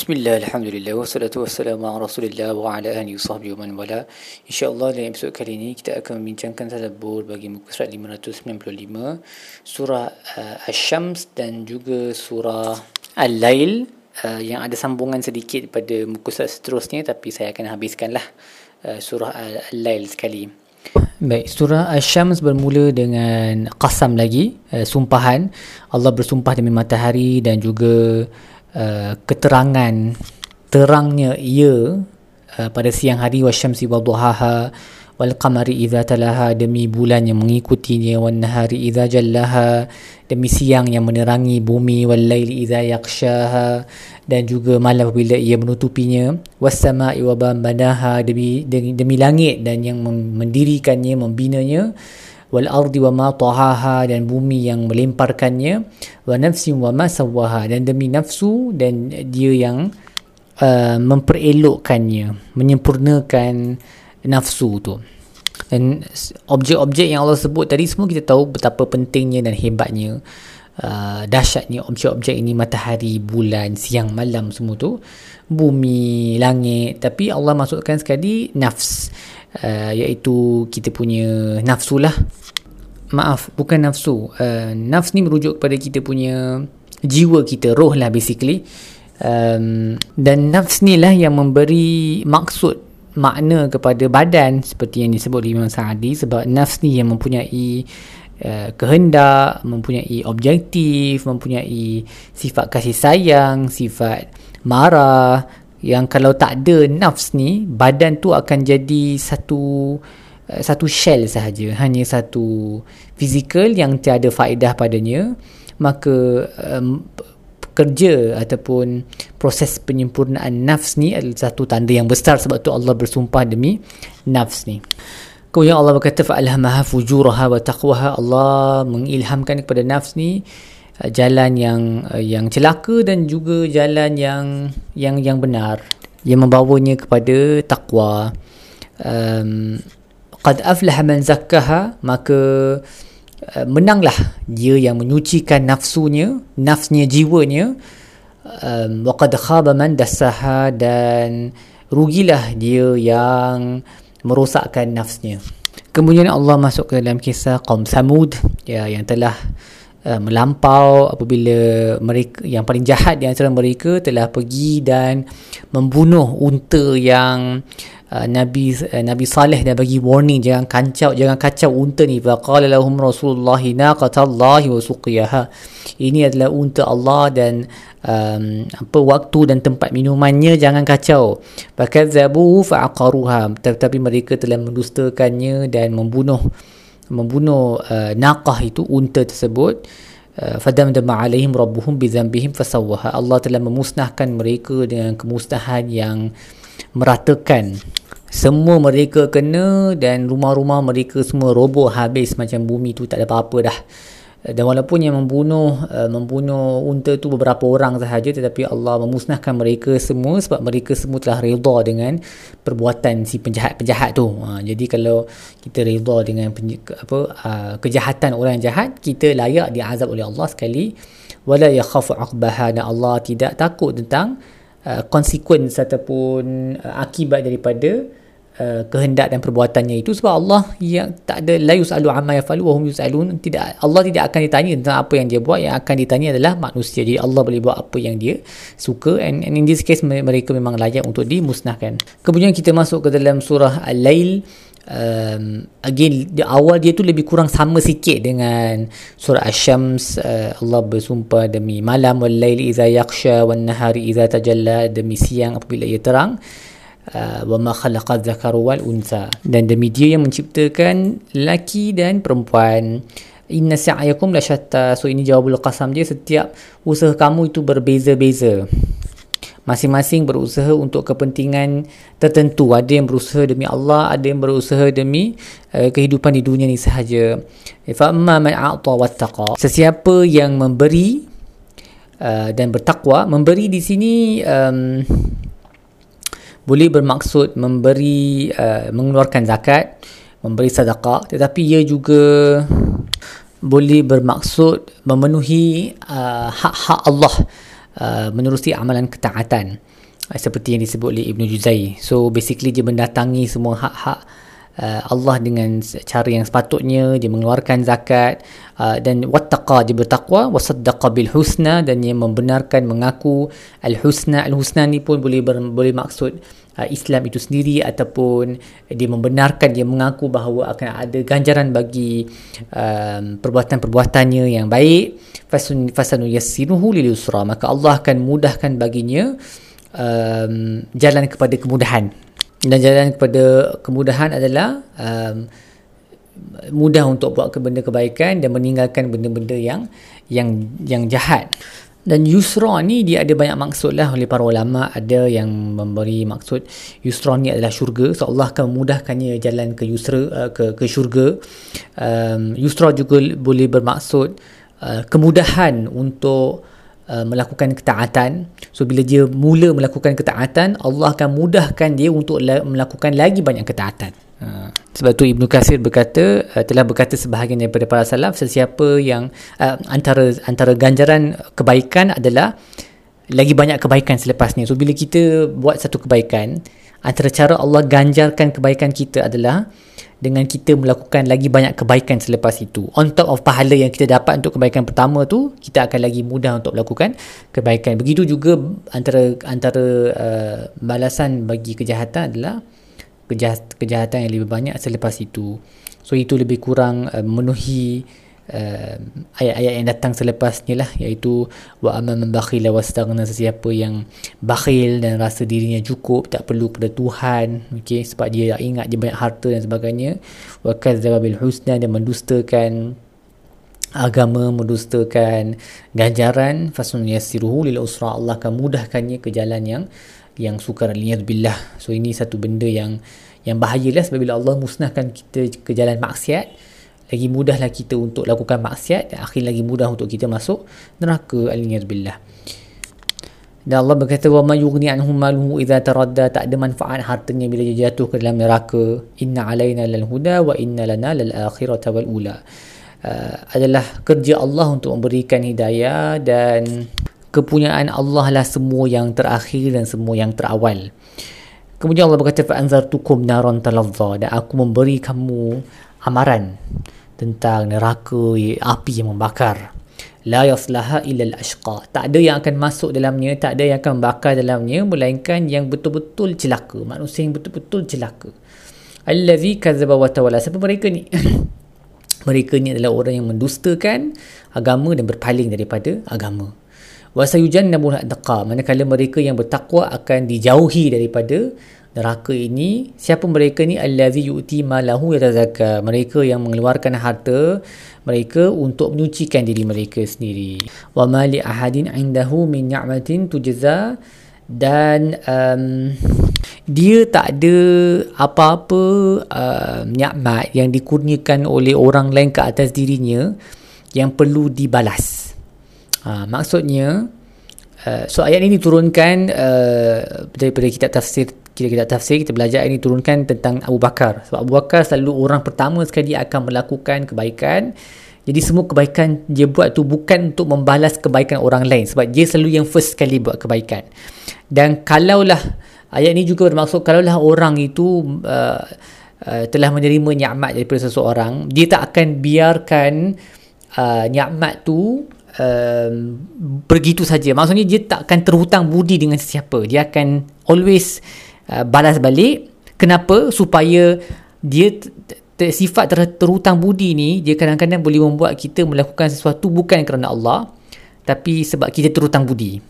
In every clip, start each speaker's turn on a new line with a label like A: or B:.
A: Bismillah, Alhamdulillah, wassalatu wassalamu ala rasulillah wa ala ahli sahbihi wa man wala InsyaAllah dalam episod kali ini kita akan membincangkan tadabbur bagi muka surat 595 Surah uh, Ash-Shams dan juga surah Al-Lail uh, Yang ada sambungan sedikit pada muka surat seterusnya Tapi saya akan habiskanlah uh, surah Al-Lail sekali Baik, surah Ash-Shams bermula dengan qasam lagi, uh, sumpahan. Allah bersumpah demi matahari dan juga Uh, keterangan terangnya ia uh, pada siang hari wasyamsi wadduhaha wal qamari idza talaha demi bulan yang mengikutinya wan nahari idza jallaha demi siang yang menerangi bumi wal laili idza yaghshaha dan juga malam apabila ia menutupinya was sama'i wa demi, demi demi langit dan yang mendirikannya membinanya wal ardi wa ma tahaha dan bumi yang melemparkannya wa nafsin wa ma sawaha dan demi nafsu dan dia yang uh, memperelokkannya menyempurnakan nafsu tu. Dan objek-objek yang Allah sebut tadi semua kita tahu betapa pentingnya dan hebatnya uh, dahsyatnya objek-objek ini matahari, bulan, siang, malam semua tu. Bumi, langit tapi Allah masukkan sekali nafs uh, iaitu kita punya nafsu lah. Maaf bukan nafsu. Uh, nafs ni merujuk kepada kita punya jiwa kita roh lah basically. Um, dan nafs ni lah yang memberi maksud makna kepada badan seperti yang disebut Imam Sa'adi sebab nafs ni yang mempunyai uh, kehendak mempunyai objektif mempunyai sifat kasih sayang sifat marah yang kalau tak ada nafs ni badan tu akan jadi satu uh, satu shell sahaja. Hanya satu fizikal yang tiada faedah padanya. Maka um, kerja ataupun proses penyempurnaan nafs ni adalah satu tanda yang besar sebab tu Allah bersumpah demi nafs ni. Kemudian Allah berkata fa'alhamaha fujuraha wa taqwaha. Allah mengilhamkan kepada nafs ni jalan yang uh, yang celaka dan juga jalan yang yang yang benar. Yang membawanya kepada takwa um, qad aflaha man zakkaha maka uh, menanglah dia yang menyucikan nafsunya nafsnya jiwanya. Um, wa qad khaba man dassaha dan rugilah dia yang merosakkan nafsnya. Kemudian Allah masuk ke dalam kisah kaum Samud ya yang telah Uh, melampau apabila mereka yang paling jahat di antara mereka telah pergi dan membunuh unta yang uh, Nabi uh, Nabi Saleh dah bagi warning jangan kacau jangan kacau unta ni. Fa qala lahum rasulullah naqatallahi wa suqiyaha. Ini adalah unta Allah dan um, apa waktu dan tempat minumannya jangan kacau. Fakadzabu fa'aqaruha. Tetapi mereka telah mendustakannya dan membunuh membunuh uh, naqah itu unta tersebut uh, fadamdama alaihim rabbuhum bidzambihim fasawwaha. Allah telah memusnahkan mereka dengan kemusnahan yang meratakan. Semua mereka kena dan rumah-rumah mereka semua roboh habis macam bumi tu tak ada apa-apa dah dan walaupun yang membunuh uh, membunuh unta tu beberapa orang sahaja tetapi Allah memusnahkan mereka semua sebab mereka semua telah redha dengan perbuatan si penjahat-penjahat tu. Ha, jadi kalau kita redha dengan penj- apa uh, kejahatan orang jahat kita layak diazab oleh Allah sekali. Wala yakhafu aqbaha dan Allah tidak takut tentang uh, consequence ataupun uh, akibat daripada Uh, kehendak dan perbuatannya itu sebab Allah yang tak ada la yusalu amma yafalu wa hum yusalun. Tidak Allah tidak akan ditanya tentang apa yang dia buat. Yang akan ditanya adalah manusia. Jadi Allah boleh buat apa yang dia suka. And, and in this case mereka memang layak untuk dimusnahkan. Kemudian kita masuk ke dalam surah al-lail. Um, again di awal dia tu lebih kurang sama sikit dengan surah asy-syams uh, Allah bersumpah demi malam wal laili idza yaghsha wan nahari idza tajalla demi siang apabila ia terang Uh, wa ma khalaqa dzakara wal unsa. Dan demi dia yang menciptakan lelaki dan perempuan. Inna sa'yakum la syatta. So ini jawabul qasam dia. Setiap usaha kamu itu berbeza-beza. Masing-masing berusaha untuk kepentingan tertentu. Ada yang berusaha demi Allah ada yang berusaha demi uh, kehidupan di dunia ni sahaja. Fa amma man a'ta wattaqa. Sesiapa yang memberi uh, dan bertakwa memberi di sini um, boleh bermaksud memberi uh, mengeluarkan zakat memberi sedekah tetapi ia juga boleh bermaksud memenuhi uh, hak-hak Allah uh, menerusi amalan ketaatan. Uh, seperti yang disebut oleh Ibnu Juzai. So basically dia mendatangi semua hak-hak uh, Allah dengan cara yang sepatutnya dia mengeluarkan zakat. Uh, dan wattaqa dia bertakwa wasaddaqa bil husna dan dia membenarkan mengaku al husna al husna ni pun boleh ber, boleh maksud uh, Islam itu sendiri ataupun dia membenarkan dia mengaku bahawa akan ada ganjaran bagi um, perbuatan-perbuatannya yang baik. Fasun fasanu yassiruhu lil yusra maka Allah akan mudahkan baginya um, jalan kepada kemudahan dan jalan kepada kemudahan adalah um, mudah untuk buat benda kebaikan dan meninggalkan benda-benda yang yang yang jahat. Dan yusra ni dia ada banyak maksud lah oleh para ulama. Ada yang memberi maksud yusra ni adalah syurga. So Allah akan memudahkannya jalan ke yusra uh, ke ke syurga. Um, yusra juga boleh bermaksud uh, kemudahan untuk Uh, melakukan ketaatan. So bila dia mula melakukan ketaatan, Allah akan mudahkan dia untuk la- melakukan lagi banyak ketaatan. Uh, sebab tu Ibnu Kasir berkata uh, telah berkata sebahagian daripada para salaf sesiapa yang uh, antara antara ganjaran kebaikan adalah lagi banyak kebaikan selepas ni. So bila kita buat satu kebaikan, antara cara Allah ganjarkan kebaikan kita adalah dengan kita melakukan lagi banyak kebaikan selepas itu. On top of pahala yang kita dapat untuk kebaikan pertama tu, kita akan lagi mudah untuk melakukan kebaikan. Begitu juga antara antara uh, balasan bagi kejahatan adalah kejahat, kejahatan yang lebih banyak selepas itu. So itu lebih kurang uh, memenuhi uh, ayat-ayat yang datang selepas ni lah iaitu wa amma man bakhila wastaghna sesiapa yang bakhil dan rasa dirinya cukup tak perlu pada Tuhan okey sebab dia ingat dia banyak harta dan sebagainya. Wa kadzdzaba bil husna dan mendustakan agama mendustakan ganjaran. Fasun yassiruhu lil usra Allah akan mudahkannya ke jalan yang yang sukar. Liyad billah so ini satu benda yang yang bahayalah sebab bila Allah musnahkan kita ke jalan maksiat lagi mudahlah kita untuk lakukan maksiat dan akhir lagi mudah untuk kita masuk neraka. Aliyaz billah dan Allah berkata wa ma yughni anhum maluhu idza taradda. Tak ada manfaat hartanya bila dia jatuh ke dalam neraka. Inna alaina lal huda wa inna lana lal akhirata wal ula. Uh, adalah kerja Allah untuk memberikan hidayah dan kepunyaan Allah lah semua yang terakhir dan semua yang terawal. Kemudian Allah berkata fa anzartukum naran talazza. Dan aku memberi kamu amaran tentang neraka api yang membakar. La yaslaha illa al-ashqa tak ada yang akan masuk dalamnya tak ada yang akan bakar dalamnya melainkan yang betul-betul celaka. Manusia yang betul-betul celaka. Allazi kadzaba wa tawalla. Siapa mereka ni? Mereka ni adalah orang yang mendustakan agama dan berpaling daripada agama. Wa sayujannabu al-daqa manakala mereka yang bertakwa akan dijauhi daripada neraka ini siapa mereka ni? Allazi yu'ti malahu yatazakka mereka yang mengeluarkan harta mereka untuk menyucikan diri mereka sendiri. Wa ma li ahadin indahu min ni'matin tujza. Dan um, dia tak ada apa-apa uh, nikmat yang dikurniakan oleh orang lain ke atas dirinya yang perlu dibalas. Uh, maksudnya uh, so ayat ini diturunkan uh, daripada kitab tafsir kita kita tafsir kita belajar ini turunkan tentang Abu Bakar. Sebab Abu Bakar selalu orang pertama sekali akan melakukan kebaikan. Jadi semua kebaikan dia buat tu bukan untuk membalas kebaikan orang lain. Sebab dia selalu yang first sekali buat kebaikan. Dan kalaulah ayat ini juga bermaksud kalaulah orang itu uh, uh, telah menerima nikmat daripada seseorang dia tak akan biarkan uh, nikmat tu um, begitu saja. Maksudnya dia tak akan terhutang budi dengan sesiapa. Dia akan always Uh, balas balik. Kenapa? Supaya dia sifat ter- terhutang budi ni dia kadang-kadang boleh membuat kita melakukan sesuatu bukan kerana Allah tapi sebab kita terhutang budi.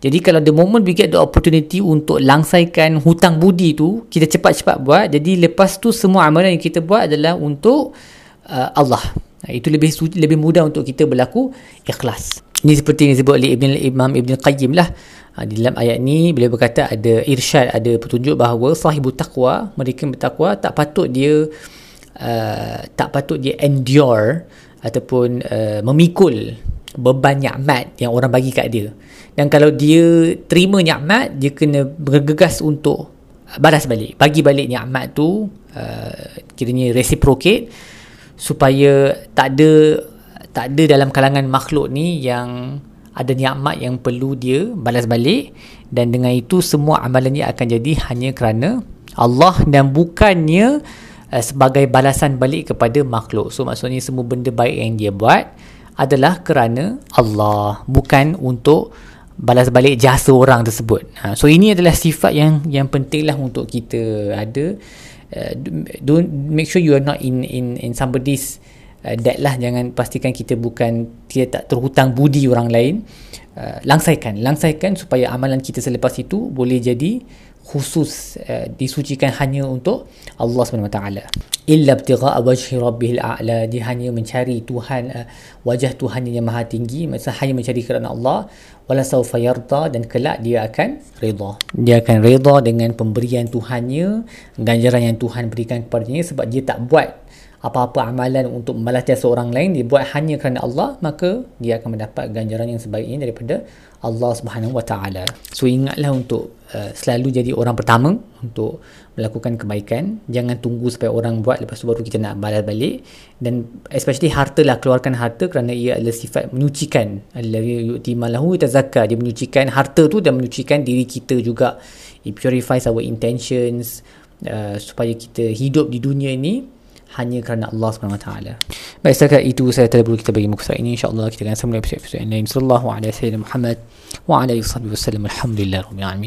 A: Jadi kalau the moment we get the opportunity untuk langsaikan hutang budi tu kita cepat-cepat buat. Jadi lepas tu semua amalan yang kita buat adalah untuk uh, Allah. Itu lebih lebih mudah untuk kita berlaku ikhlas ini seperti yang disebut oleh Ibn, Imam Ibn Qayyim lah. Ha, di dalam ayat ni bila berkata ada irsyad ada petunjuk bahawa sahibu taqwa mereka yang bertakwa tak patut dia uh, tak patut dia endure ataupun uh, memikul beban nikmat yang orang bagi kat dia. Dan kalau dia terima nikmat dia kena bergegas untuk balas balik bagi balik nikmat tu uh, kiranya reciprocate supaya tak ada tak ada dalam kalangan makhluk ni yang ada nikmat yang perlu dia balas balik dan dengan itu semua amalan dia akan jadi hanya kerana Allah dan bukannya uh, sebagai balasan balik kepada makhluk. So maksudnya semua benda baik yang dia buat adalah kerana Allah bukan untuk balas balik jasa orang tersebut. Ha, so ini adalah sifat yang yang pentinglah untuk kita ada uh, don't make sure you are not in in in somebody's uh, that lah jangan pastikan kita bukan kita tak terhutang budi orang lain. Uh, langsaikan, langsaikan supaya amalan kita selepas itu boleh jadi khusus uh, disucikan hanya untuk Allah SWT illa ibtigha wajhi rabbihil a'la. Dia hanya mencari Tuhan uh, wajah Tuhan yang maha tinggi. Maksudnya hanya mencari kerana Allah. Wala sawfa yarda dan kelak dia akan redha dia akan redha dengan pemberian Tuhannya ganjaran yang Tuhan berikan kepadanya sebab dia tak buat apa-apa amalan untuk membalas jasa orang lain dia buat hanya kerana Allah maka dia akan mendapat ganjaran yang sebaiknya daripada Allah Subhanahu Wa Taala. So ingatlah untuk uh, selalu jadi orang pertama untuk melakukan kebaikan. Jangan tunggu sampai orang buat lepas tu baru kita nak balas balik dan especially harta lah keluarkan harta kerana ia adalah sifat menyucikan. Allazi yu'ti malahu tazakka. Dia menyucikan harta tu dan menyucikan diri kita juga. It purifies our intentions uh, supaya kita hidup di dunia ini hanya kerana Allah SWT Baik setakat itu saya terlalu kita bagi muka ini. InsyaAllah kita akan sambung episode-episode yang lain. Sallallahu alaihi wa sallam Muhammad Wa alaihi wa sallam. Alhamdulillah